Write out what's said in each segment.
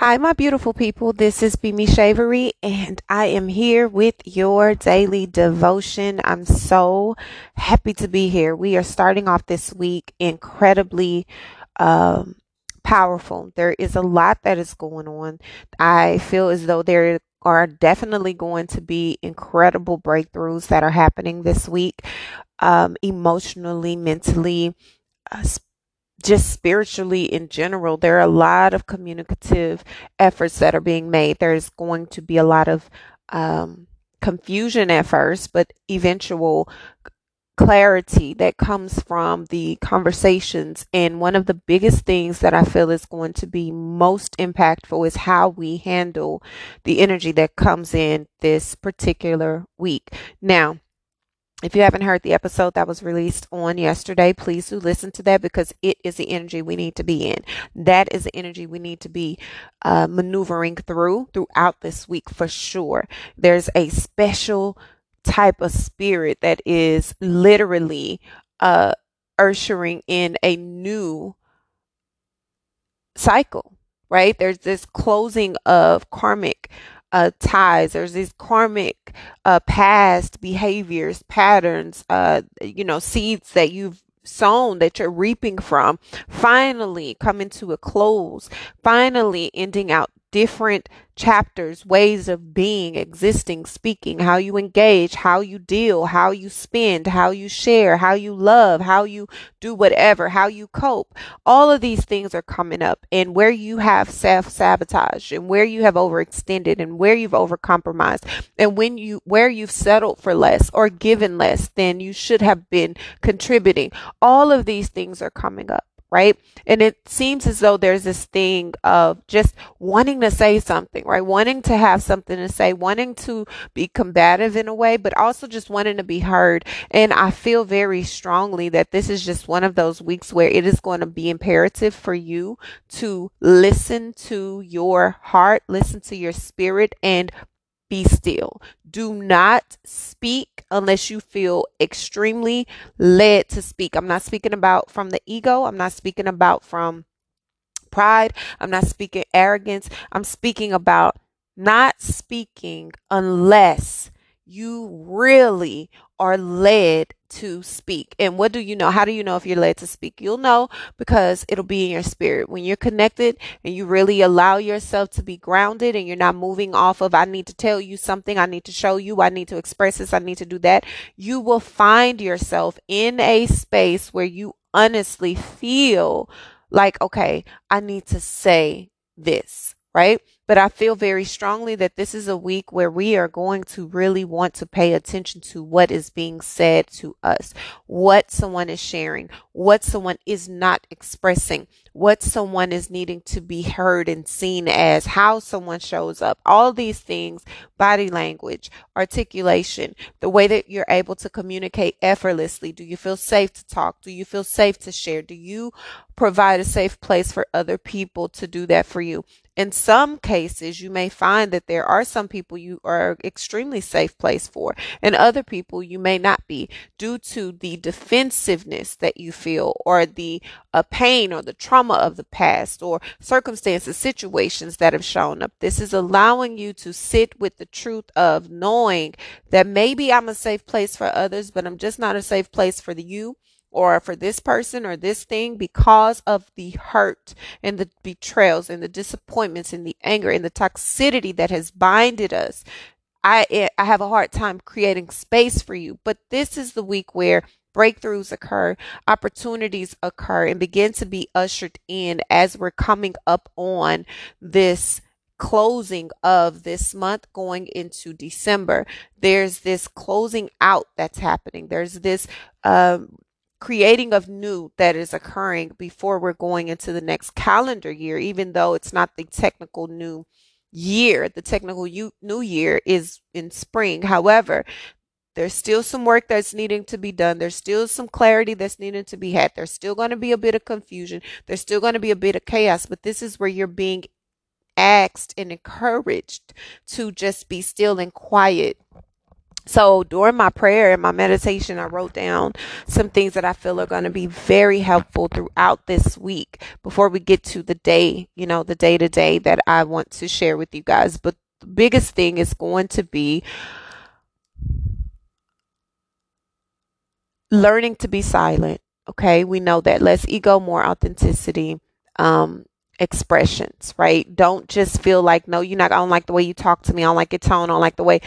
Hi, my beautiful people. This is Bimi Shavery, and I am here with your daily devotion. I'm so happy to be here. We are starting off this week incredibly um, powerful. There is a lot that is going on. I feel as though there are definitely going to be incredible breakthroughs that are happening this week, um, emotionally, mentally, uh, just spiritually in general, there are a lot of communicative efforts that are being made. There's going to be a lot of um, confusion at first, but eventual clarity that comes from the conversations. And one of the biggest things that I feel is going to be most impactful is how we handle the energy that comes in this particular week. Now, if you haven't heard the episode that was released on yesterday, please do listen to that because it is the energy we need to be in. That is the energy we need to be uh, maneuvering through throughout this week for sure. There's a special type of spirit that is literally uh, ushering in a new cycle, right? There's this closing of karmic uh, ties. There's these karmic uh, past behaviors, patterns, uh, you know, seeds that you've sown that you're reaping from finally coming to a close, finally ending out different chapters, ways of being, existing, speaking, how you engage, how you deal, how you spend, how you share, how you love, how you do whatever, how you cope. All of these things are coming up. And where you have self sabotage and where you have overextended and where you've overcompromised and when you, where you've settled for less or given less than you should have been contributing, all of these things are coming up right? And it seems as though there's this thing of just wanting to say something, right? Wanting to have something to say, wanting to be combative in a way, but also just wanting to be heard. And I feel very strongly that this is just one of those weeks where it is going to be imperative for you to listen to your heart, listen to your spirit, and be still. Do not speak unless you feel extremely led to speak. I'm not speaking about from the ego. I'm not speaking about from pride. I'm not speaking arrogance. I'm speaking about not speaking unless you really are led to speak. And what do you know? How do you know if you're led to speak? You'll know because it'll be in your spirit. When you're connected and you really allow yourself to be grounded and you're not moving off of, I need to tell you something, I need to show you, I need to express this, I need to do that, you will find yourself in a space where you honestly feel like, okay, I need to say this, right? But I feel very strongly that this is a week where we are going to really want to pay attention to what is being said to us, what someone is sharing, what someone is not expressing, what someone is needing to be heard and seen as, how someone shows up, all these things, body language, articulation, the way that you're able to communicate effortlessly. Do you feel safe to talk? Do you feel safe to share? Do you provide a safe place for other people to do that for you? in some cases, you may find that there are some people you are extremely safe place for, and other people you may not be due to the defensiveness that you feel, or the uh, pain or the trauma of the past, or circumstances, situations that have shown up. This is allowing you to sit with the truth of knowing that maybe I'm a safe place for others, but I'm just not a safe place for you or for this person or this thing because of the hurt and the betrayals and the disappointments and the anger and the toxicity that has binded us. I eh, I have a hard time creating space for you, but this is the week where breakthroughs occur, opportunities occur and begin to be ushered in as we're coming up on this closing of this month going into December. There's this closing out that's happening. There's this um, creating of new that is occurring before we're going into the next calendar year, even though it's not the technical new year. The technical new year is in spring. However, there's still some work that's needing to be done. There's still some clarity that's needing to be had. There's still going to be a bit of confusion. There's still going to be a bit of chaos, but this is where you're being asked and encouraged to just be still and quiet So during my prayer and my meditation, I wrote down some things that I feel are going to be very helpful throughout this week before we get to the day, you know, the day to day that I want to share with you guys. But the biggest thing is going to be learning to be silent. Okay. We know that less ego, more authenticity. Um, expressions, right? Don't just feel like, no, you're not, I don't like the way you talk to me. I don't like your tone. I don't like the way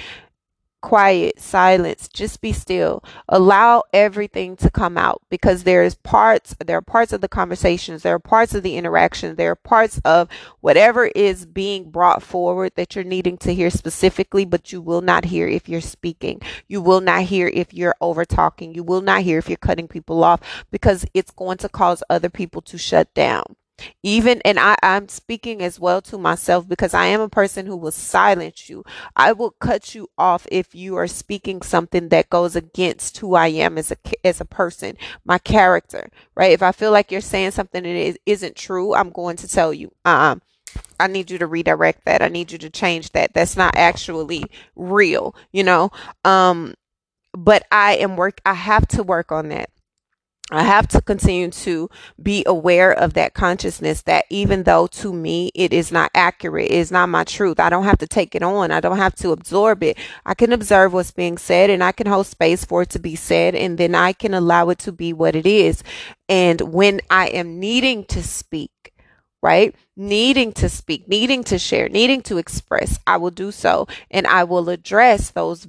quiet, silence, just be still. Allow everything to come out because there's parts, there are parts of the conversations, there are parts of the interaction, there are parts of whatever is being brought forward that you're needing to hear specifically, but you will not hear if you're speaking. You will not hear if you're over talking. You will not hear if you're cutting people off because it's going to cause other people to shut down even and I, i'm speaking as well to myself because i am a person who will silence you i will cut you off if you are speaking something that goes against who i am as a as a person my character right if i feel like you're saying something that is, isn't true i'm going to tell you uh I need you to redirect that. I need you to change that. That's not actually real, you know. Um but I am work I have to work on that I have to continue to be aware of that consciousness that even though to me it is not accurate, it is not my truth, I don't have to take it on. I don't have to absorb it. I can observe what's being said and I can hold space for it to be said and then I can allow it to be what it is. And when I am needing to speak, right? Needing to speak, needing to share, needing to express, I will do so and I will address those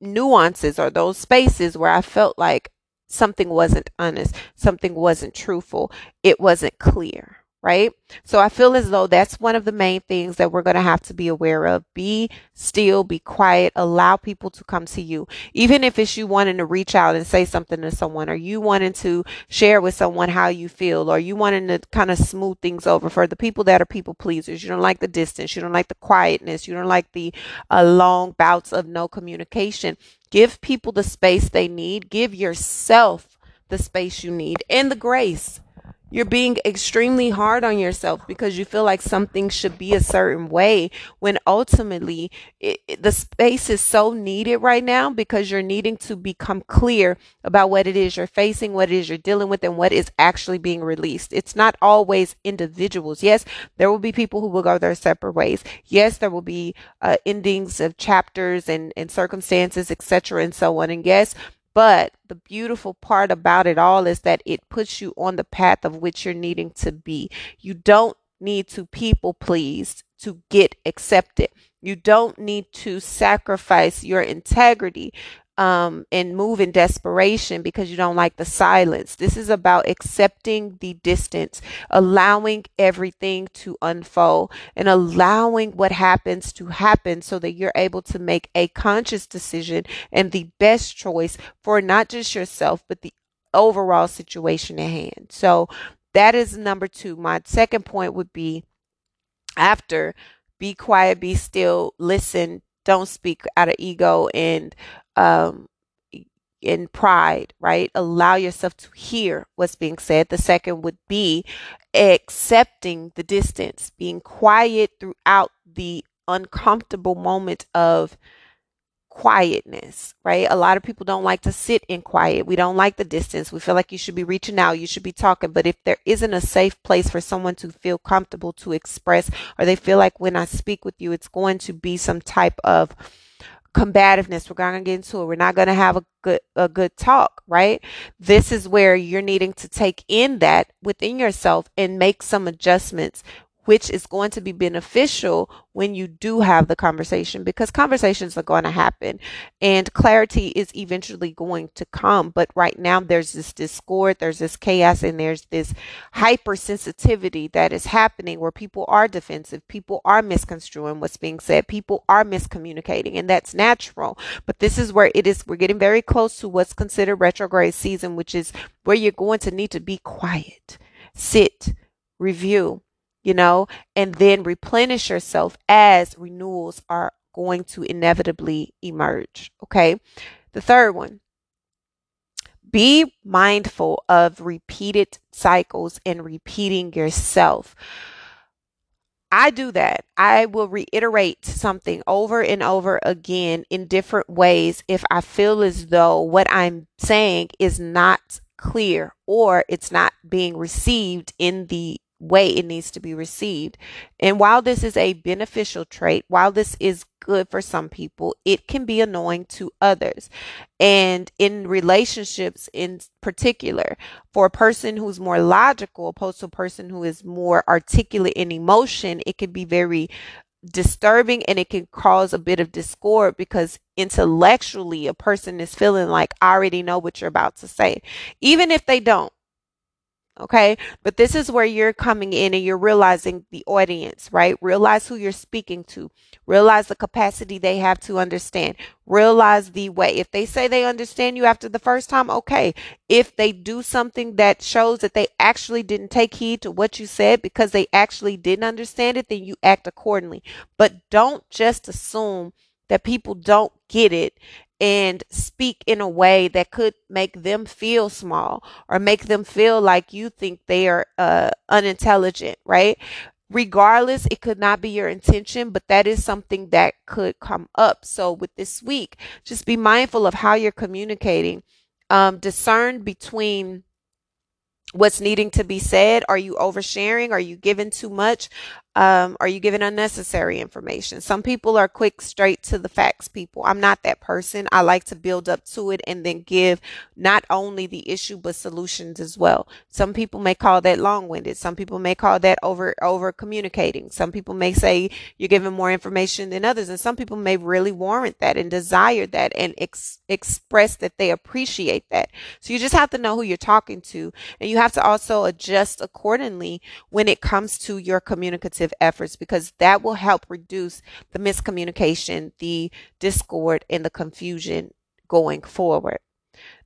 nuances or those spaces where I felt like something wasn't honest, something wasn't truthful, it wasn't clear. Right. So I feel as though that's one of the main things that we're going to have to be aware of. Be still, be quiet, allow people to come to you. Even if it's you wanting to reach out and say something to someone, or you wanting to share with someone how you feel, or you wanting to kind of smooth things over for the people that are people pleasers. You don't like the distance, you don't like the quietness, you don't like the uh, long bouts of no communication. Give people the space they need. Give yourself the space you need and the grace. You're being extremely hard on yourself because you feel like something should be a certain way when ultimately it, it, the space is so needed right now because you're needing to become clear about what it is you're facing, what it is you're dealing with, and what is actually being released. It's not always individuals. Yes, there will be people who will go their separate ways. Yes, there will be uh, endings of chapters and, and circumstances, etc., and so on. And yes, but the beautiful part about it all is that it puts you on the path of which you're needing to be. You don't need to people please to get accepted. You don't need to sacrifice your integrity um, and move in desperation because you don't like the silence. This is about accepting the distance, allowing everything to unfold, and allowing what happens to happen so that you're able to make a conscious decision and the best choice for not just yourself, but the overall situation at hand. So that is number two. My second point would be after be quiet, be still, listen, don't speak out of ego and um, in pride, right? Allow yourself to hear what's being said. The second would be accepting the distance, being quiet throughout the uncomfortable moment of quietness, right? A lot of people don't like to sit in quiet. We don't like the distance. We feel like you should be reaching out, you should be talking. But if there isn't a safe place for someone to feel comfortable to express, or they feel like when I speak with you, it's going to be some type of combativeness. We're going to get into it. We're not going to have a good a good talk, right? This is where you're needing to take in that within yourself and make some adjustments which is going to be beneficial when you do have the conversation because conversations are going to happen and clarity is eventually going to come. But right now, there's this discord, there's this chaos, and there's this hypersensitivity that is happening where people are defensive, people are misconstruing what's being said, people are miscommunicating, and that's natural. But this is where it is, we're getting very close to what's considered retrograde season, which is where you're going to need to be quiet, sit, review you know, and then replenish yourself as renewals are going to inevitably emerge. Okay. The third one be mindful of repeated cycles and repeating yourself. I do that. I will reiterate something over and over again in different ways if I feel as though what I'm saying is not clear or it's not being received in the way it needs to be received. And while this is a beneficial trait, while this is good for some people, it can be annoying to others. And in relationships in particular, for a person who's more logical opposed to a person who is more articulate in emotion, it can be very disturbing and it can cause a bit of discord because intellectually a person is feeling like I already know what you're about to say, even if they don't. Okay. But this is where you're coming in and you're realizing the audience, right? Realize who you're speaking to. Realize the capacity they have to understand. Realize the way. If they say they understand you after the first time, okay. If they do something that shows that they actually didn't take heed to what you said because they actually didn't understand it, then you act accordingly. But don't just assume that people don't get it and speak in a way that could make them feel small or make them feel like you think they are uh, unintelligent, right? Regardless, it could not be your intention, but that is something that could come up. So, with this week, just be mindful of how you're communicating. Um, discern between what's needing to be said. Are you oversharing? Are you giving too much? Um, are you giving unnecessary information? Some people are quick, straight to the facts people. I'm not that person. I like to build up to it and then give not only the issue, but solutions as well. Some people may call that long winded. Some people may call that over, over communicating. Some people may say you're giving more information than others. And some people may really warrant that and desire that and ex- express that they appreciate that. So you just have to know who you're talking to. And you have to also adjust accordingly when it comes to your communicative efforts because that will help reduce the miscommunication, the discord, and the confusion going forward.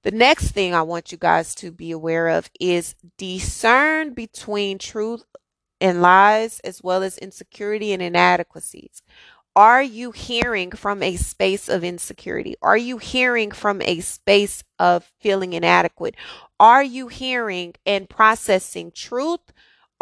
The next thing I want you guys to be aware of is discern between truth and lies as well as insecurity and inadequacies. Are you hearing from a space of insecurity? Are you hearing from a space of feeling inadequate? Are you hearing and processing truth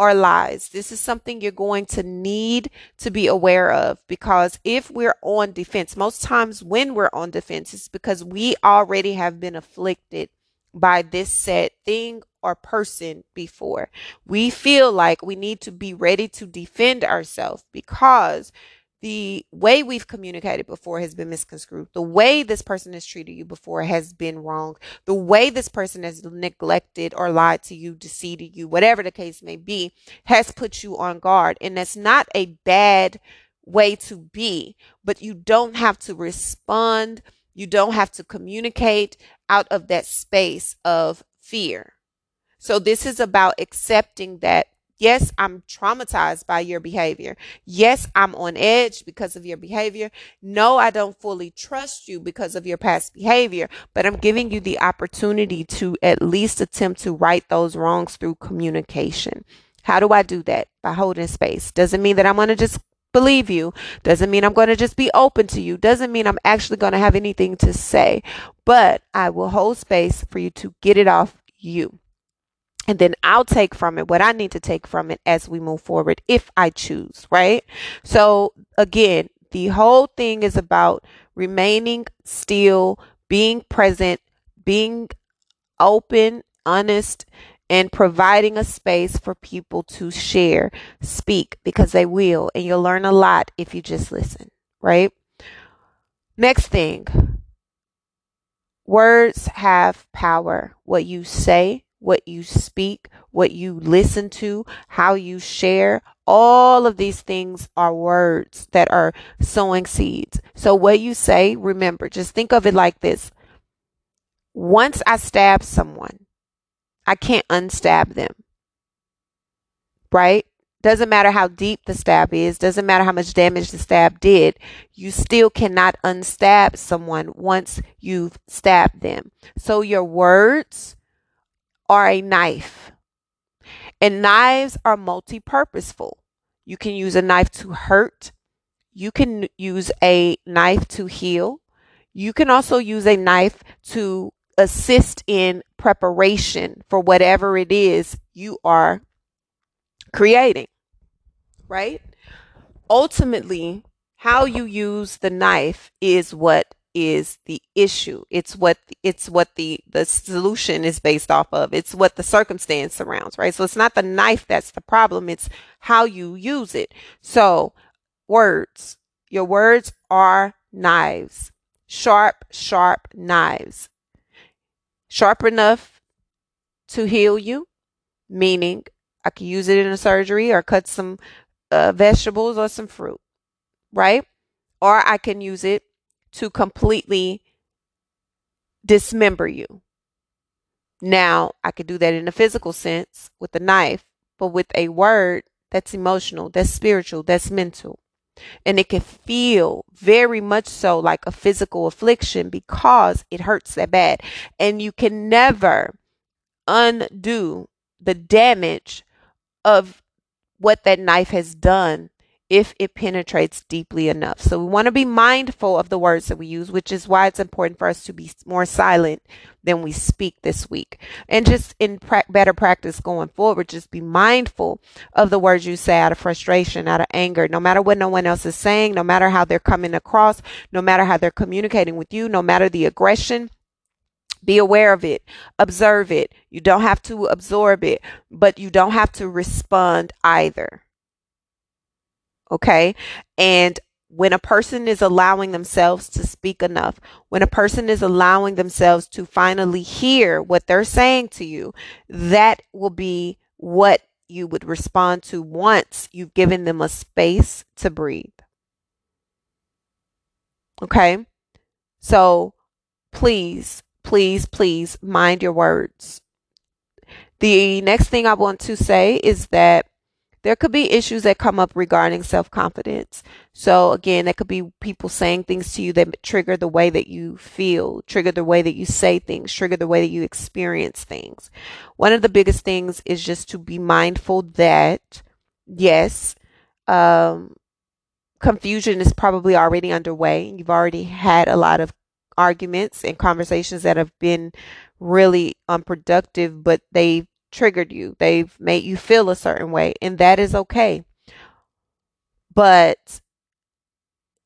or lies. This is something you're going to need to be aware of because if we're on defense, most times when we're on defense, it's because we already have been afflicted by this said thing or person before. We feel like we need to be ready to defend ourselves because the way we've communicated before has been misconstrued. The way this person has treated you before has been wrong. The way this person has neglected or lied to you, deceived you, whatever the case may be, has put you on guard. And that's not a bad way to be, but you don't have to respond. You don't have to communicate out of that space of fear. So this is about accepting that Yes, I'm traumatized by your behavior. Yes, I'm on edge because of your behavior. No, I don't fully trust you because of your past behavior, but I'm giving you the opportunity to at least attempt to right those wrongs through communication. How do I do that? By holding space. Doesn't mean that I'm going to just believe you. Doesn't mean I'm going to just be open to you. Doesn't mean I'm actually going to have anything to say, but I will hold space for you to get it off you and then I'll take from it what I need to take from it as we move forward if I choose, right? So again, the whole thing is about remaining still, being present, being open, honest, and providing a space for people to share, speak, because they will. And you'll learn a lot if you just listen, right? Next thing words have power. What you say what you speak, what you listen to, how you share. All of these things are words that are sowing seeds. So what you say, remember, just think of it like this. Once I stab someone, I can't unstab them. Right? Doesn't matter how deep the stab is, doesn't matter how much damage the stab did, you still cannot unstab someone once you've stabbed them. So your words, are a knife. And knives are multi purposeful. You can use a knife to hurt. You can use a knife to heal. You can also use a knife to assist in preparation for whatever it is you are creating. Right? ultimately, how you use the knife is what is the issue. It's what it's what the the solution is based off of. It's what the circumstance surrounds, right? So it's not the knife that's the problem. It's how you use it. So words, your words are knives, sharp, sharp knives, sharp enough to heal you, meaning I can use it in a surgery or cut some uh, vegetables or some fruit, right? Or I can use it to completely dismember you. Now, I could do that in a physical sense with a knife, but with a word that's emotional, that's spiritual, that's mental. And it can feel very much so like a physical affliction because it hurts that bad. And you can never undo the damage of what that knife has done if it penetrates deeply enough. So we want to be mindful of the words that we use, which is why it's important for us to be more silent than we speak this week. And just in pra- better practice going forward, just be mindful of the words you say out of frustration, out of anger, no matter what no one else is saying, no matter how they're coming across, no matter how they're communicating with you, no matter the aggression. Be aware of it. Observe it. You don't have to absorb it, but you don't have to respond either. Okay. And when a person is allowing themselves to speak enough, when a person is allowing themselves to finally hear what they're saying to you, that will be what you would respond to once you've given them a space to breathe. Okay. So please, please, please mind your words. The next thing I want to say is that there could be issues that come up regarding self confidence. So, again, that could be people saying things to you that trigger the way that you feel, trigger the way that you say things, trigger the way that you experience things. One of the biggest things is just to be mindful that, yes, um, confusion is probably already underway. You've already had a lot of arguments and conversations that have been really unproductive, but they've triggered you. They've made you feel a certain way, and that is okay. But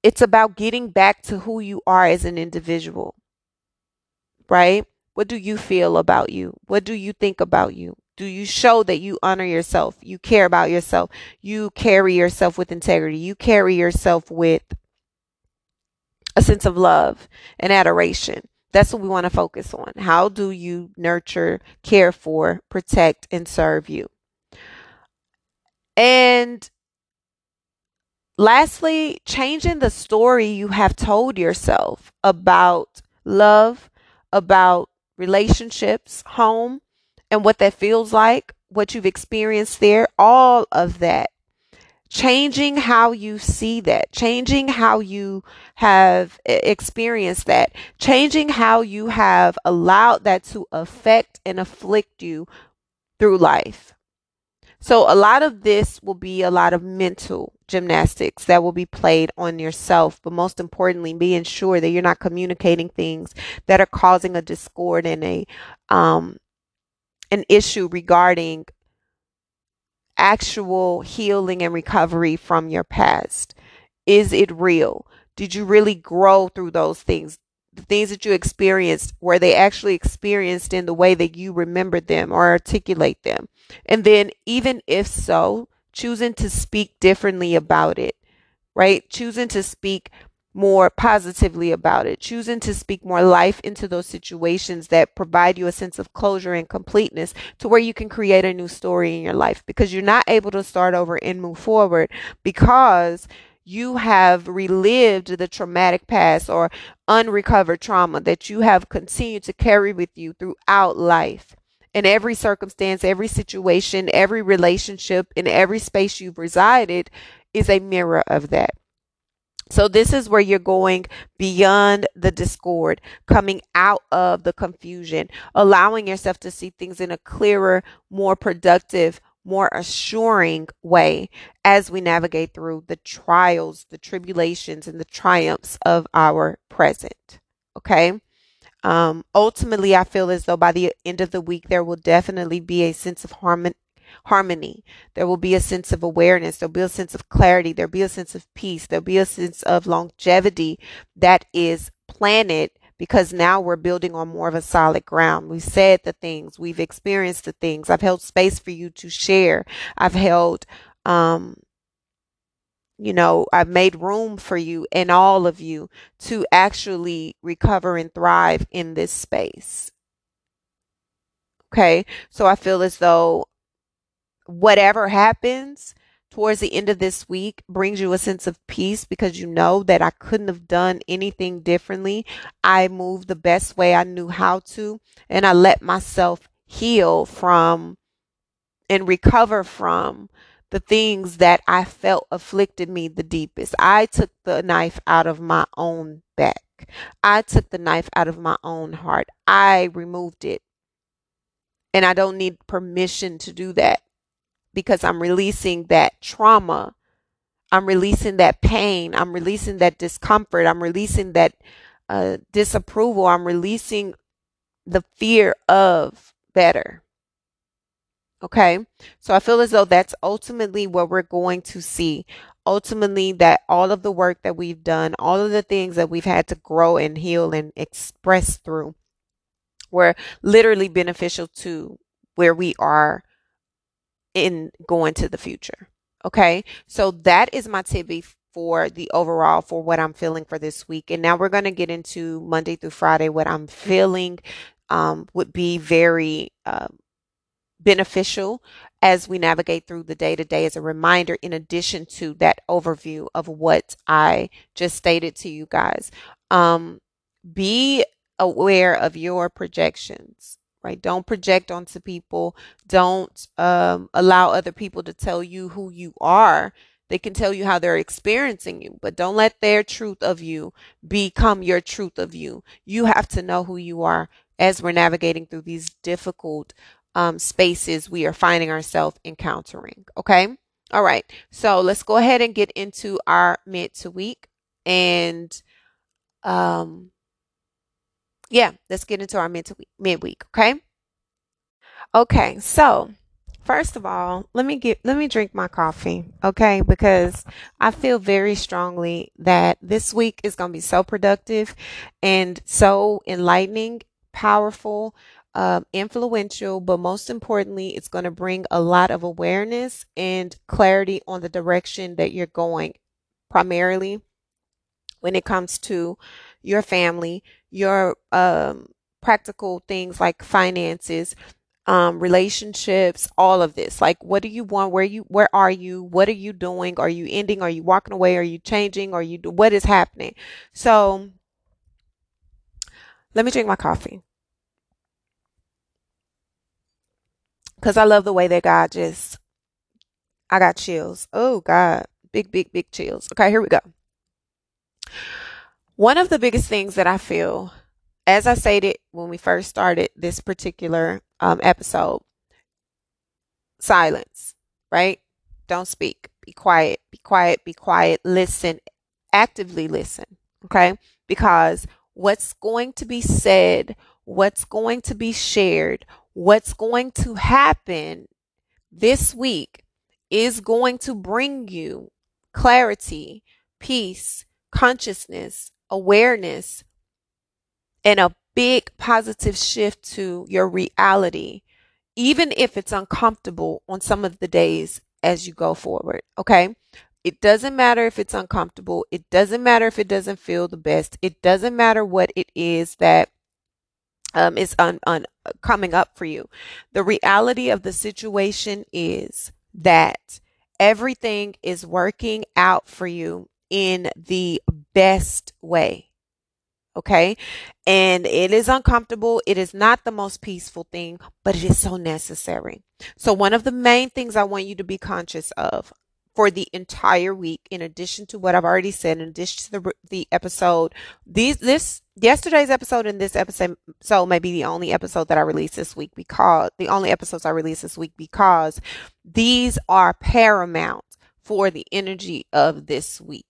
it's about getting back to who you are as an individual, right? What do you feel about you? What do you think about you? Do you show that you honor yourself? You care about yourself. You carry yourself with integrity. You carry yourself with a sense of love and adoration. That's what we want to focus on. How do you nurture, care for, protect, and serve you? And lastly, changing the story you have told yourself about love, about relationships, home, and what that feels like, what you've experienced there, all of that changing how you see that, changing how you have experienced that, changing how you have allowed that to affect and afflict you through life. So, a lot of this will be a lot of mental gymnastics that will be played on yourself, but most importantly, being sure that you're not communicating things that are causing a discord and a um, an issue regarding actual healing and recovery from your past? Is it real? Did you really grow through those things? The things that you experienced, were they actually experienced in the way that you remembered them or articulate them? And then, even if so, choosing to speak differently about it, right? Choosing to speak more positively about it, choosing to speak more life into those situations that provide you a sense of closure and completeness to where you can create a new story in your life because you're not able to start over and move forward because you have relived the traumatic past or unrecovered trauma that you have continued to carry with you throughout life. In every circumstance, every situation, every relationship, in every space you've resided is a mirror of that. So, this is where you're going beyond the discord, coming out of the confusion, allowing yourself to see things in a clearer, more productive, more assuring way as we navigate through the trials, the tribulations, and the triumphs of our present. Okay. Um, ultimately, I feel as though by the end of the week, there will definitely be a sense of harmony, harmony. There will be a sense of awareness. There'll be a sense of clarity. There'll be a sense of peace. There'll be a sense of longevity that is planted because now we're building on more of a solid ground. We've said the things, we've experienced the things. I've held space for you to share. I've held, um, you know, I've made room for you and all of you to actually recover and thrive in this space. Okay. So I feel as though whatever happens towards the end of this week brings you a sense of peace because you know that I couldn't have done anything differently. I moved the best way I knew how to, and I let myself heal from and recover from the things that I felt afflicted me the deepest. I took the knife out of my own back. I took the knife out of my own heart. I removed it. And I don't need permission to do that because I'm releasing that trauma. I'm releasing that pain. I'm releasing that discomfort. I'm releasing that uh, disapproval. I'm releasing the fear of better. Okay. So I feel as though that's ultimately what we're going to see. Ultimately, that all of the work that we've done, all of the things that we've had to grow and heal and express through were literally beneficial to where we are in going to the future. Okay. So that is my tibby for the overall for what I'm feeling for this week. And now we're going to get into Monday through Friday. What I'm feeling um, would be very uh, beneficial as we navigate through the day to day as a reminder, in addition to that overview of what I just stated to you guys. Um, be aware of your projections right? Don't project onto people. Don't um, allow other people to tell you who you are. They can tell you how they're experiencing you, but don't let their truth of you become your truth of you. You have to know who you are as we're navigating through these difficult um, spaces we are finding ourselves encountering. Okay. All right. So let's go ahead and get into our mid to week. And um, yeah, let's get into our mid-week midweek. Okay. Okay. So first of all, let me get let me drink my coffee, okay? Because I feel very strongly that this week is going to be so productive and so enlightening, powerful, um, influential, but most importantly, it's going to bring a lot of awareness and clarity on the direction that you're going, primarily when it comes to your family, your um, practical things like finances, um, relationships, all of this. Like, what do you want? Where you, where are you? What are you doing? Are you ending? Are you walking away? Are you changing? Are you, what is happening? So, let me drink my coffee. Cause I love the way that God just, I got chills. Oh God, big, big, big chills. Okay, here we go. One of the biggest things that I feel, as I stated when we first started this particular um, episode, silence, right? Don't speak. Be quiet. Be quiet. Be quiet. Listen. Actively listen. Okay. Because what's going to be said, what's going to be shared, what's going to happen this week is going to bring you clarity, peace, consciousness, awareness and a big positive shift to your reality, even if it's uncomfortable on some of the days as you go forward. Okay. It doesn't matter if it's uncomfortable. It doesn't matter if it doesn't feel the best. It doesn't matter what it is that um, is on, on coming up for you. The reality of the situation is that everything is working out for you in the best way. Okay. And it is uncomfortable. It is not the most peaceful thing, but it is so necessary. So, one of the main things I want you to be conscious of for the entire week, in addition to what I've already said, in addition to the, the episode, these, this, yesterday's episode and this episode so may be the only episode that I release this week because the only episodes I release this week because these are paramount for the energy of this week.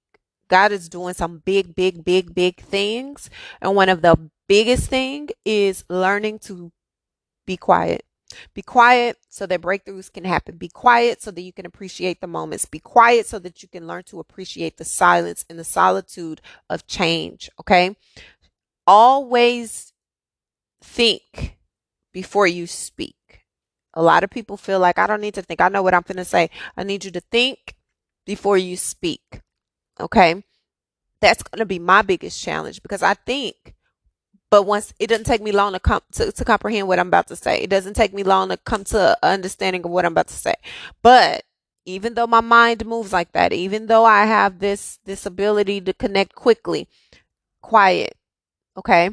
God is doing some big, big, big, big things. And one of the biggest thing is learning to be quiet, Be quiet so that breakthroughs can happen. Be quiet so that you can appreciate the moments. Be quiet so that you can learn to appreciate the silence and the solitude of change. Okay. Always think before you speak. A lot of people feel like I don't need to think. I know what I'm going to say. I need you to think before you speak. Okay. That's going to be my biggest challenge because I think but once it doesn't take me long to come to, to comprehend what I'm about to say. It doesn't take me long to come to understanding of what I'm about to say. But even though my mind moves like that, even though I have this this ability to connect quickly, quiet. Okay?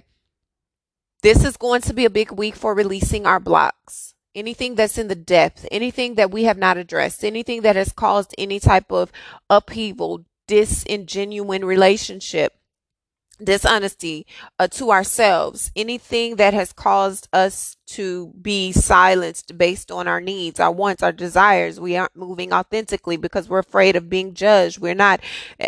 This is going to be a big week for releasing our blocks. Anything that's in the depth, anything that we have not addressed, anything that has caused any type of upheaval, disingenuine relationship, dishonesty uh, to ourselves, anything that has caused us to be silenced based on our needs, our wants, our desires. We aren't moving authentically because we're afraid of being judged. We're not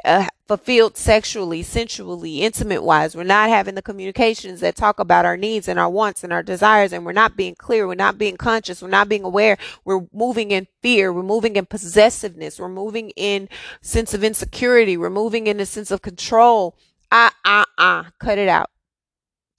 uh, fulfilled sexually, sensually, intimate wise. We're not having the communications that talk about our needs and our wants and our desires, and we're not being clear. We're not being conscious. We're not being aware. We're moving in fear. We're moving in possessiveness. We're moving in sense of insecurity. We're moving in a sense of control ah, ah, ah, cut it out.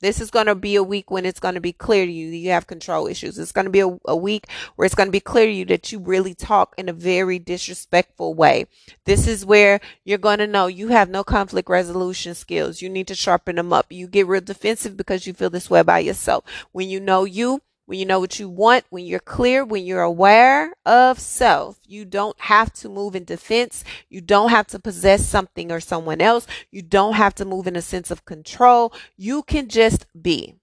This is going to be a week when it's going to be clear to you that you have control issues. It's going to be a, a week where it's going to be clear to you that you really talk in a very disrespectful way. This is where you're going to know you have no conflict resolution skills. You need to sharpen them up. You get real defensive because you feel this way about yourself. When you know you, when you know what you want, when you're clear, when you're aware of self, you don't have to move in defense. You don't have to possess something or someone else. You don't have to move in a sense of control. You can just be.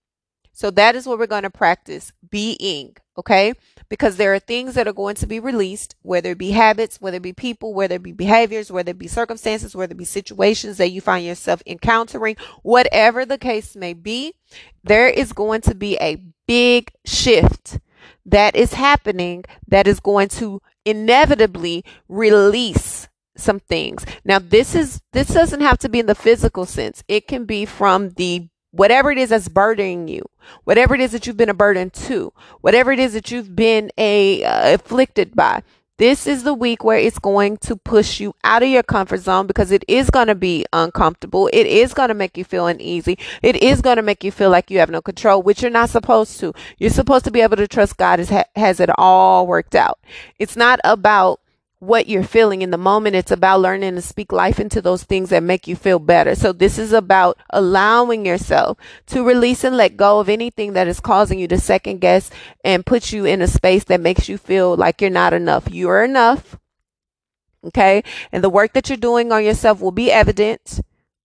So that is what we're going to practice being, okay? Because there are things that are going to be released, whether it be habits, whether it be people, whether it be behaviors, whether it be circumstances, whether it be situations that you find yourself encountering, whatever the case may be, there is going to be a big shift that is happening that is going to inevitably release some things. Now this is this doesn't have to be in the physical sense. It can be from the whatever it is that's burdening you, whatever it is that you've been a burden to, whatever it is that you've been a uh, afflicted by. This is the week where it's going to push you out of your comfort zone because it is going to be uncomfortable. It is going to make you feel uneasy. It is going to make you feel like you have no control, which you're not supposed to. You're supposed to be able to trust God has has it all worked out. It's not about what you're feeling in the moment. It's about learning to speak life into those things that make you feel better. So this is about allowing yourself to release and let go of anything that is causing you to second guess and put you in a space that makes you feel like you're not enough. You're enough. Okay. And the work that you're doing on yourself will be evident.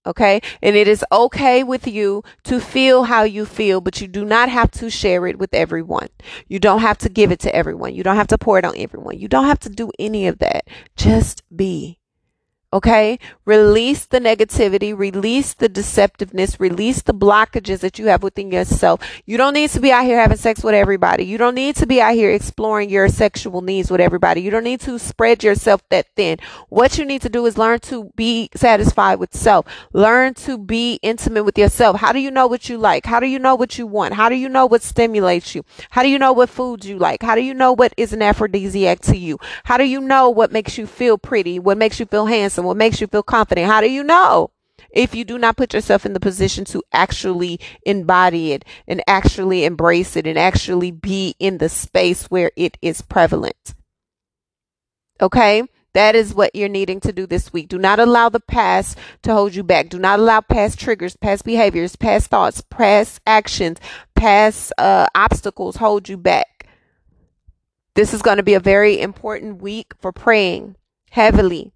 Okay. And it is okay with you to feel how you feel, but you do not have to share it with everyone. You don't have to give it to everyone. You don't have to pour it on everyone. You don't have to do any of that. Just be. Okay. Release the negativity, release the deceptiveness, release the blockages that you have within yourself. You don't need to be out here having sex with everybody. You don't need to be out here exploring your sexual needs with everybody. You don't need to spread yourself that thin. What you need to do is learn to be satisfied with self. Learn to be intimate with yourself. How do you know what you like? How do you know what you want? How do you know what stimulates you? How do you know what foods you like? How do you know what is an aphrodisiac to you? How do you know what makes you feel pretty? What makes you feel handsome? What makes you feel confident? How do you know? If you do not put yourself in the position to actually embody it and actually embrace it and actually be in the space where it is prevalent. Okay? That is what you're needing to do this week. Do not allow the past to hold you back. Do not allow past triggers, past behaviors, past thoughts, past actions, past uh, obstacles hold you back. This is going to be a very important week for praying heavily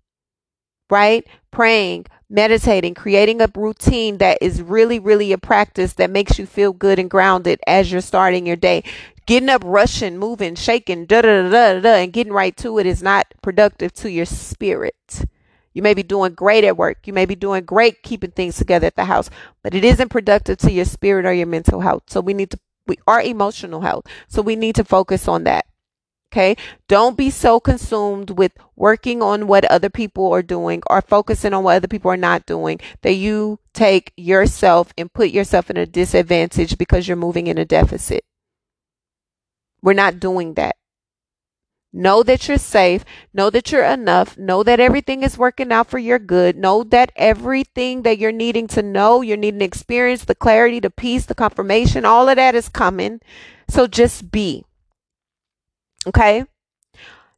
right? Praying, meditating, creating a routine that is really, really a practice that makes you feel good and grounded as you're starting your day. Getting up, rushing, moving, shaking, da da da da and getting right to it is not productive to your spirit. You may be doing great at work. You may be doing great keeping things together at the house, but it isn't productive to your spirit or your mental health. So we need to, we are emotional health. So we need to focus on that. Okay. Don't be so consumed with working on what other people are doing or focusing on what other people are not doing that you take yourself and put yourself in a disadvantage because you're moving in a deficit. We're not doing that. Know that you're safe. Know that you're enough. Know that everything is working out for your good. Know that everything that you're needing to know, you're needing experience, the clarity, the peace, the confirmation, all of that is coming. So just be. Okay?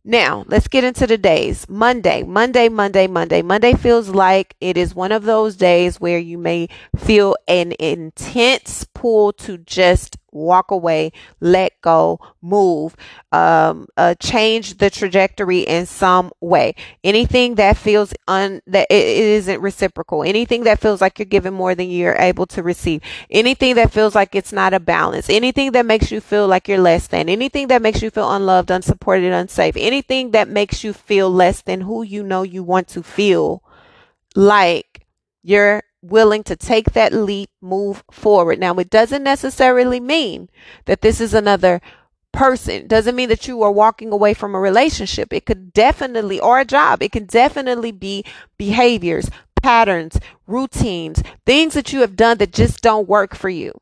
Now, let's get into the days. Monday, Monday, Monday, Monday. Monday feels like it is one of those days where you may feel an intense pull to just walk away, let go, move, um, uh, change the trajectory in some way. Anything that feels un that it, it isn't reciprocal. Anything that feels like you're giving more than you're able to receive. Anything that feels like it's not a balance. Anything that makes you feel like you're less than. Anything that makes you feel unloved, unsupported, unsafe. Anything that makes you feel less than who you know you want to feel like you're willing to take that leap, move forward. Now, it doesn't necessarily mean that this is another person. Doesn't mean that you are walking away from a relationship. It could definitely, or a job, it can definitely be behaviors, patterns, routines, things that you have done that just don't work for you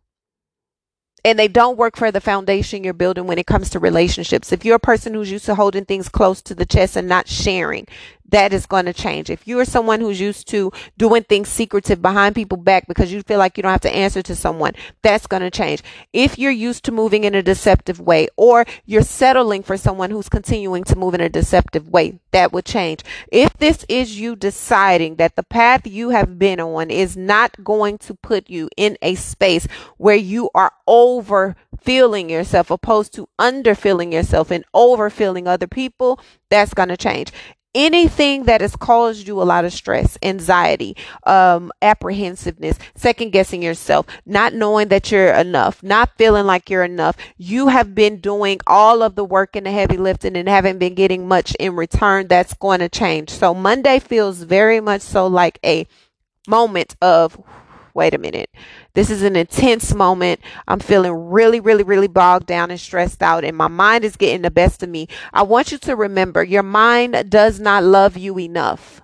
and they don't work for the foundation you're building when it comes to relationships. If you're a person who's used to holding things close to the chest and not sharing, that is going to change. If you are someone who's used to doing things secretive behind people's back because you feel like you don't have to answer to someone, that's going to change. If you're used to moving in a deceptive way or you're settling for someone who's continuing to move in a deceptive way, that would change. If this is you deciding that the path you have been on is not going to put you in a space where you are over feeling yourself opposed to under feeling yourself and over feeling other people, that's going to change anything that has caused you a lot of stress, anxiety, um, apprehensiveness, second guessing yourself, not knowing that you're enough, not feeling like you're enough, you have been doing all of the work and the heavy lifting and haven't been getting much in return. That's going to change. So Monday feels very much so like a moment of wait a minute. This is an intense moment. I'm feeling really, really, really bogged down and stressed out, and my mind is getting the best of me. I want you to remember your mind does not love you enough.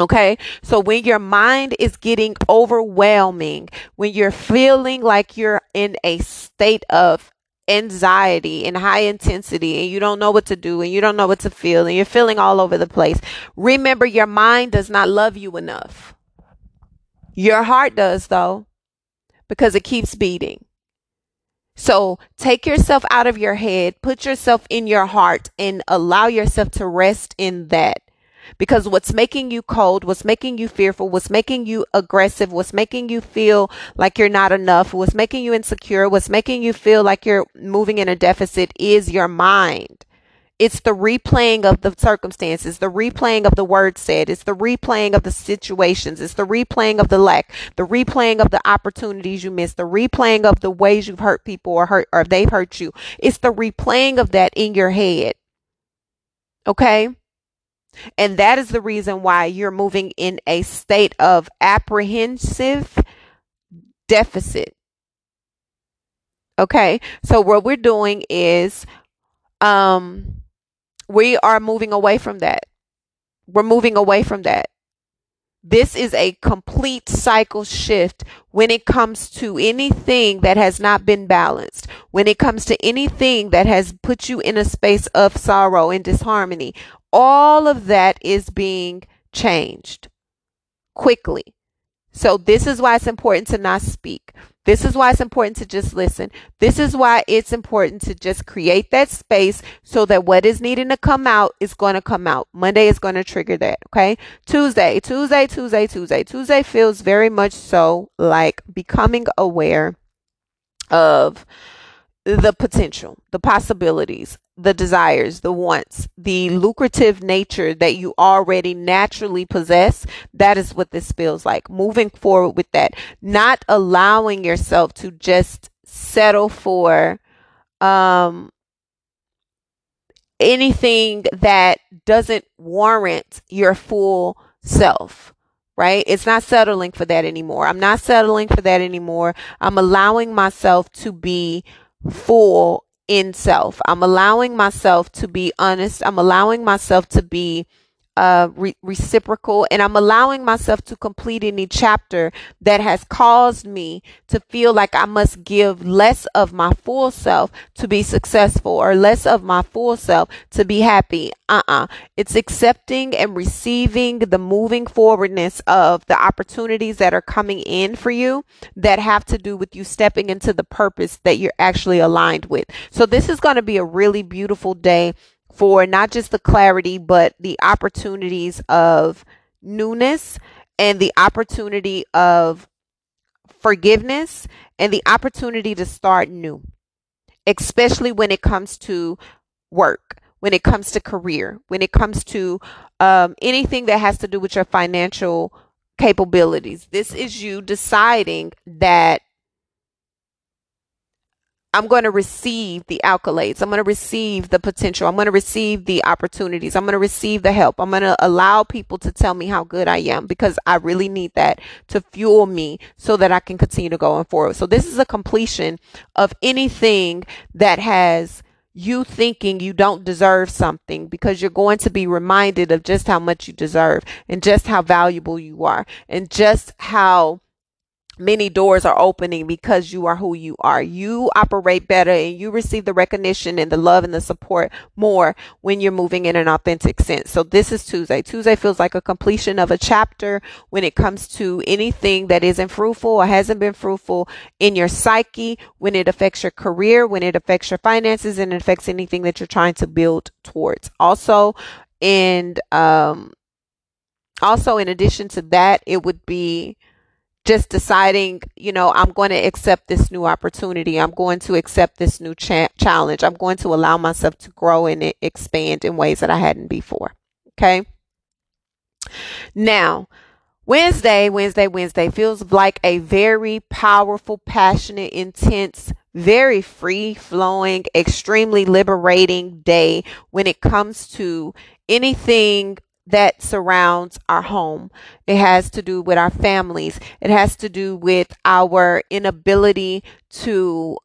Okay. So when your mind is getting overwhelming, when you're feeling like you're in a state of anxiety and high intensity and you don't know what to do and you don't know what to feel and you're feeling all over the place, remember your mind does not love you enough. Your heart does, though, because it keeps beating. So take yourself out of your head, put yourself in your heart, and allow yourself to rest in that. Because what's making you cold, what's making you fearful, what's making you aggressive, what's making you feel like you're not enough, what's making you insecure, what's making you feel like you're moving in a deficit is your mind. It's the replaying of the circumstances, the replaying of the words said, it's the replaying of the situations, it's the replaying of the lack, the replaying of the opportunities you missed, the replaying of the ways you've hurt people or hurt or they've hurt you. It's the replaying of that in your head. Okay? And that is the reason why you're moving in a state of apprehensive deficit. Okay? So what we're doing is um we are moving away from that. We're moving away from that. This is a complete cycle shift when it comes to anything that has not been balanced, when it comes to anything that has put you in a space of sorrow and disharmony. All of that is being changed quickly. So, this is why it's important to not speak. This is why it's important to just listen. This is why it's important to just create that space so that what is needing to come out is going to come out. Monday is going to trigger that. Okay. Tuesday, Tuesday, Tuesday, Tuesday. Tuesday feels very much so like becoming aware of the potential, the possibilities, the desires, the wants, the lucrative nature that you already naturally possess. That is what this feels like. Moving forward with that, not allowing yourself to just settle for um anything that doesn't warrant your full self right? It's not settling for that anymore. I'm not settling for that anymore. I'm allowing myself to be full in self. I'm allowing myself to be honest. I'm allowing myself to be uh, re- reciprocal, and I'm allowing myself to complete any chapter that has caused me to feel like I must give less of my full self to be successful or less of my full self to be happy. Uh uh-uh. uh It's accepting and receiving the moving forwardness of the opportunities that are coming in for you that have to do with you stepping into the purpose that you're actually aligned with. So, this is going to be a really beautiful day for not just the clarity, but the opportunities of newness and the opportunity of forgiveness and the opportunity to start new, especially when it comes to work, when it comes to career, when it comes to um, anything that has to do with your financial capabilities. This is you deciding that I'm going to receive the accolades. I'm going to receive the potential. I'm going to receive the opportunities. I'm going to receive the help. I'm going to allow people to tell me how good I am because I really need that to fuel me so that I can continue to go on forward. So this is a completion of anything that has you thinking you don't deserve something because you're going to be reminded of just how much you deserve and just how valuable you are and just how many doors are opening because you are who you are. You operate better and you receive the recognition and the love and the support more when you're moving in an authentic sense. So this is Tuesday. Tuesday feels like a completion of a chapter when it comes to anything that isn't fruitful or hasn't been fruitful in your psyche, when it affects your career, when it affects your finances and it affects anything that you're trying to build towards. Also, and um also in addition to that, it would be just deciding, you know, I'm going to accept this new opportunity. I'm going to accept this new cha- challenge. I'm going to allow myself to grow and expand in ways that I hadn't before. Okay. Now, Wednesday, Wednesday, Wednesday feels like a very powerful, passionate, intense, very free flowing, extremely liberating day when it comes to anything that surrounds our home. It has to do with our families. It has to do with our inability to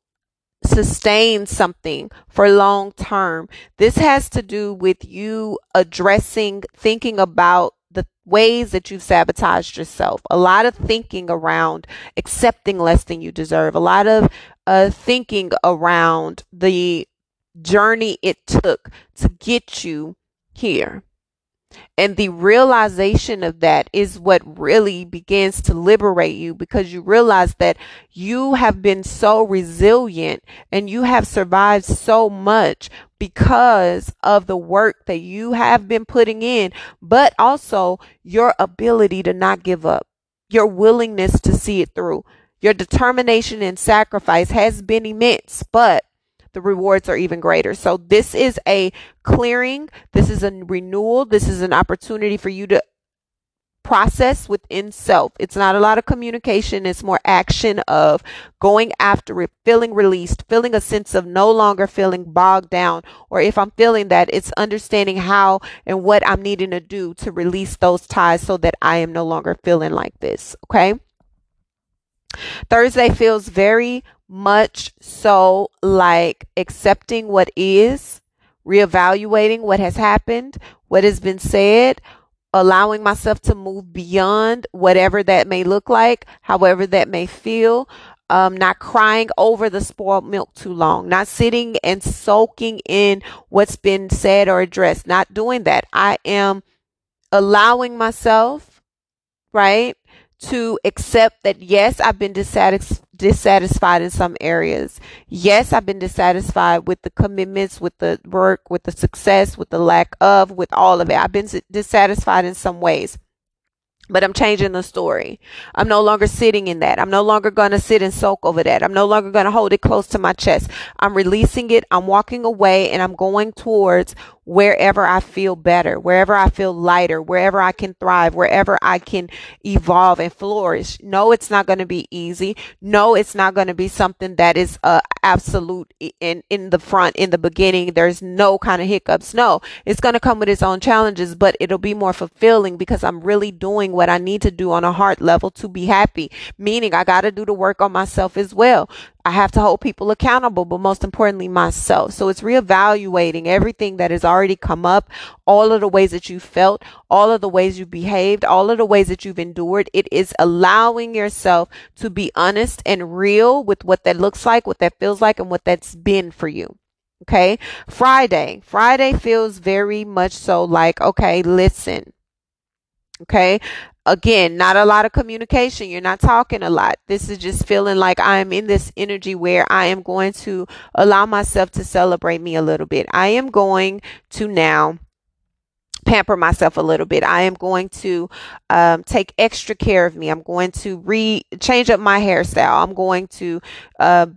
sustain something for long term. This has to do with you addressing, thinking about the ways that you've sabotaged yourself. A lot of thinking around accepting less than you deserve. A lot of uh, thinking around the journey it took to get you here. And the realization of that is what really begins to liberate you because you realize that you have been so resilient and you have survived so much because of the work that you have been putting in, but also your ability to not give up, your willingness to see it through. Your determination and sacrifice has been immense, but the rewards are even greater. So this is a clearing. This is a renewal. This is an opportunity for you to process within self. It's not a lot of communication. It's more action of going after it, feeling released, feeling a sense of no longer feeling bogged down. Or if I'm feeling that, it's understanding how and what I'm needing to do to release those ties so that I am no longer feeling like this. Okay. Thursday feels very much so like accepting what is, reevaluating what has happened, what has been said, allowing myself to move beyond whatever that may look like, however that may feel. Um, not crying over the spoiled milk too long, not sitting and soaking in what's been said or addressed, not doing that. I am allowing myself, right, to accept that yes, I've been dissatis- dissatisfied in some areas. Yes, I've been dissatisfied with the commitments, with the work, with the success, with the lack of, with all of it. I've been dissatisfied in some ways but I'm changing the story. I'm no longer sitting in that. I'm no longer going to sit and soak over that. I'm no longer going to hold it close to my chest. I'm releasing it. I'm walking away and I'm going towards wherever I feel better, wherever I feel lighter, wherever I can thrive, wherever I can evolve and flourish. No, it's not going to be easy. No, it's not going to be something that is uh, absolute in in the front in the beginning. There's no kind of hiccups. No, it's going to come with its own challenges, but it'll be more fulfilling because I'm really doing what I need to do on a heart level to be happy. Meaning I got to do the work on myself as well. I have to hold people accountable, but most importantly, myself. So it's reevaluating everything that has already come up, all of the ways that you felt, all of the ways you behaved, all of the ways that you've endured. It is allowing yourself to be honest and real with what that looks like, what that feels like, and what that's been for you. Okay. Friday. Friday feels very much so like, okay, listen. Okay. Again, not a lot of communication. You're not talking a lot. This is just feeling like I'm in this energy where I am going to allow myself to celebrate me a little bit. I am going to now pamper myself a little bit. I am going to um, take extra care of me. I'm going to re change up my hairstyle. I'm going to uh,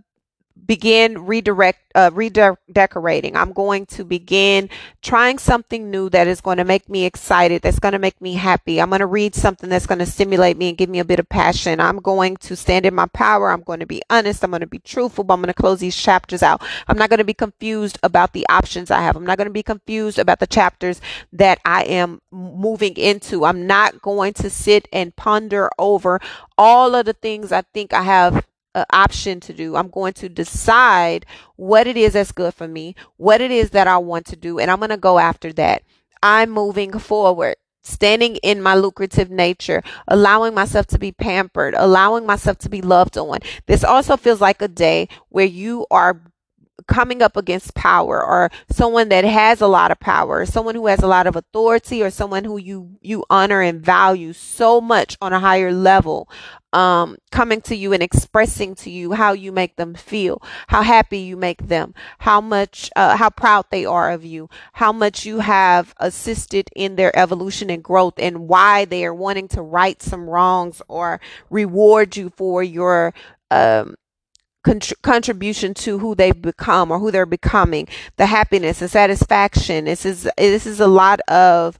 begin redirect uh, redecorating. I'm going to begin trying something new that is going to make me excited, that's going to make me happy. I'm going to read something that's going to stimulate me and give me a bit of passion. I'm going to stand in my power. I'm going to be honest. I'm going to be truthful, but I'm going to close these chapters out. I'm not going to be confused about the options I have. I'm not going to be confused about the chapters that I am moving into. I'm not going to sit and ponder over all of the things I think I have uh, option to do. I'm going to decide what it is that's good for me, what it is that I want to do, and I'm going to go after that. I'm moving forward standing in my lucrative nature, allowing myself to be pampered, allowing myself to be loved on. This also feels like a day where you are coming up against power or someone that has a lot of power, someone who has a lot of authority or someone who you you honor and value so much on a higher level um, coming to you and expressing to you how you make them feel, how happy you make them, how much, uh, how proud they are of you, how much you have assisted in their evolution and growth, and why they are wanting to right some wrongs or reward you for your um, contribution to who they've become or who they're becoming, the happiness and satisfaction. This is this is a lot of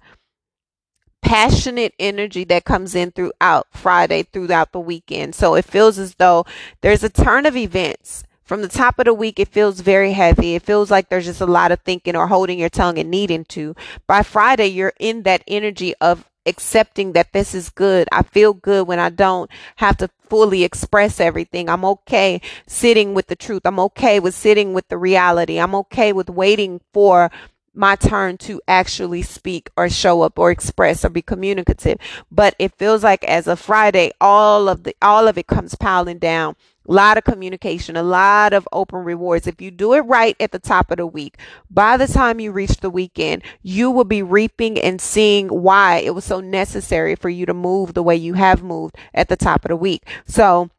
passionate energy that comes in throughout Friday, throughout the weekend. So it feels as though there's a turn of events. From the top of the week, it feels very heavy. It feels like there's just a lot of thinking or holding your tongue and needing to. By Friday, you're in that energy of accepting that this is good. I feel good when I don't have to fully express everything. I'm okay sitting with the truth. I'm okay with sitting with the reality. I'm okay with waiting for my turn to actually speak or show up or express or be communicative. But it feels like as a Friday, all of the all of it comes piling down. A lot of communication, a lot of open rewards. If you do it right at the top of the week, by the time you reach the weekend, you will be reaping and seeing why it was so necessary for you to move the way you have moved at the top of the week. So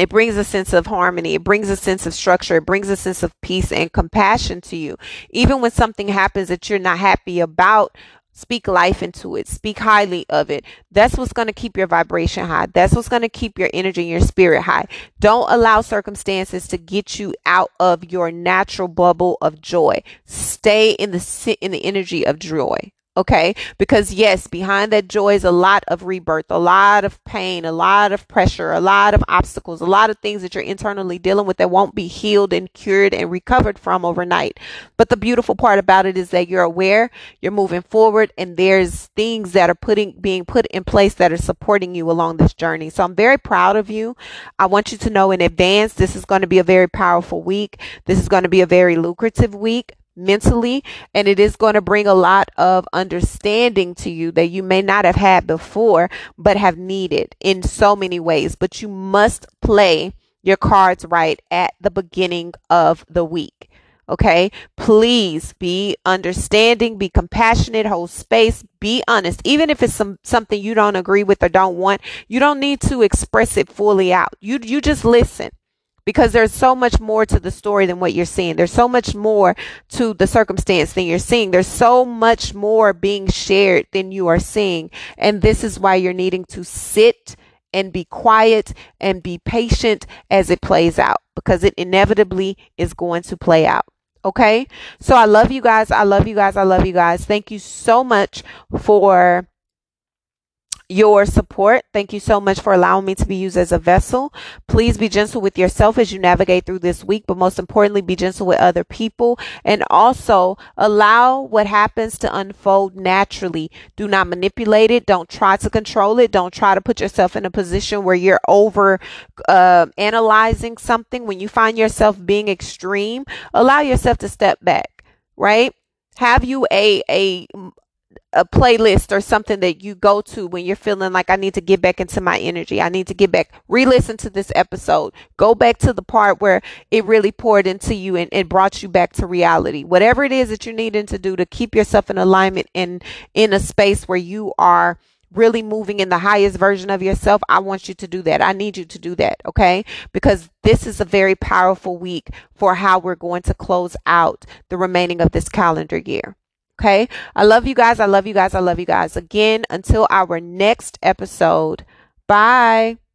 it brings a sense of harmony. It brings a sense of structure. It brings a sense of peace and compassion to you. Even when something happens that you're not happy about, speak life into it. Speak highly of it. That's what's going to keep your vibration high. That's what's going to keep your energy and your spirit high. Don't allow circumstances to get you out of your natural bubble of joy. Stay in the in the energy of joy. Okay. Because yes, behind that joy is a lot of rebirth, a lot of pain, a lot of pressure, a lot of obstacles, a lot of things that you're internally dealing with that won't be healed and cured and recovered from overnight. But the beautiful part about it is that you're aware, you're moving forward, and there's things that are putting being put in place that are supporting you along this journey. So I'm very proud of you. I want you to know in advance this is going to be a very powerful week. This is going to be a very lucrative week mentally and it is going to bring a lot of understanding to you that you may not have had before but have needed in so many ways. But you must play your cards right at the beginning of the week okay? Please be understanding be compassionate hold space be honest. Even if it's some something you don't agree with or don't want you don't need to express it fully out. You you just listen because there's so much more to the story than what you're seeing. There's so much more to the circumstance than you're seeing. There's so much more being shared than you are seeing. And this is why you're needing to sit and be quiet and be patient as it plays out because it inevitably is going to play out. Okay. So I love you guys. I love you guys. I love you guys. Thank you so much for your support. Thank you so much for allowing me to be used as a vessel. Please be gentle with yourself as you navigate through this week, but most importantly, be gentle with other people and also allow what happens to unfold naturally. Do not manipulate it. Don't try to control it. Don't try to put yourself in a position where you're over uh, analyzing something. When you find yourself being extreme, allow yourself to step back, right? Have you a, a, a playlist or something that you go to when you're feeling like I need to get back into my energy. I need to get back, re listen to this episode, go back to the part where it really poured into you and it brought you back to reality. Whatever it is that you're needing to do to keep yourself in alignment and in a space where you are really moving in the highest version of yourself, I want you to do that. I need you to do that, okay? Because this is a very powerful week for how we're going to close out the remaining of this calendar year. Okay. I love you guys. I love you guys. I love you guys. Again, until our next episode. Bye.